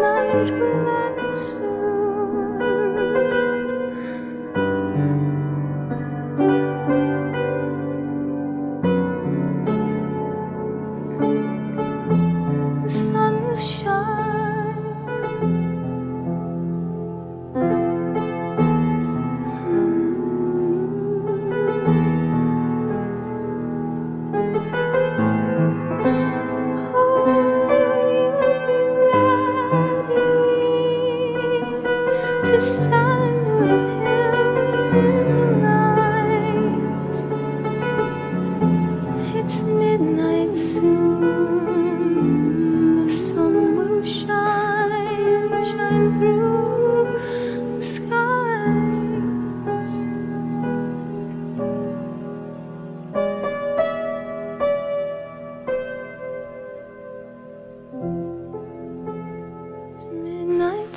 night remember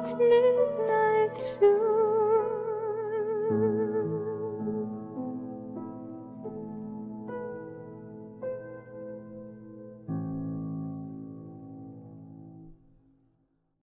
it's midnight soon.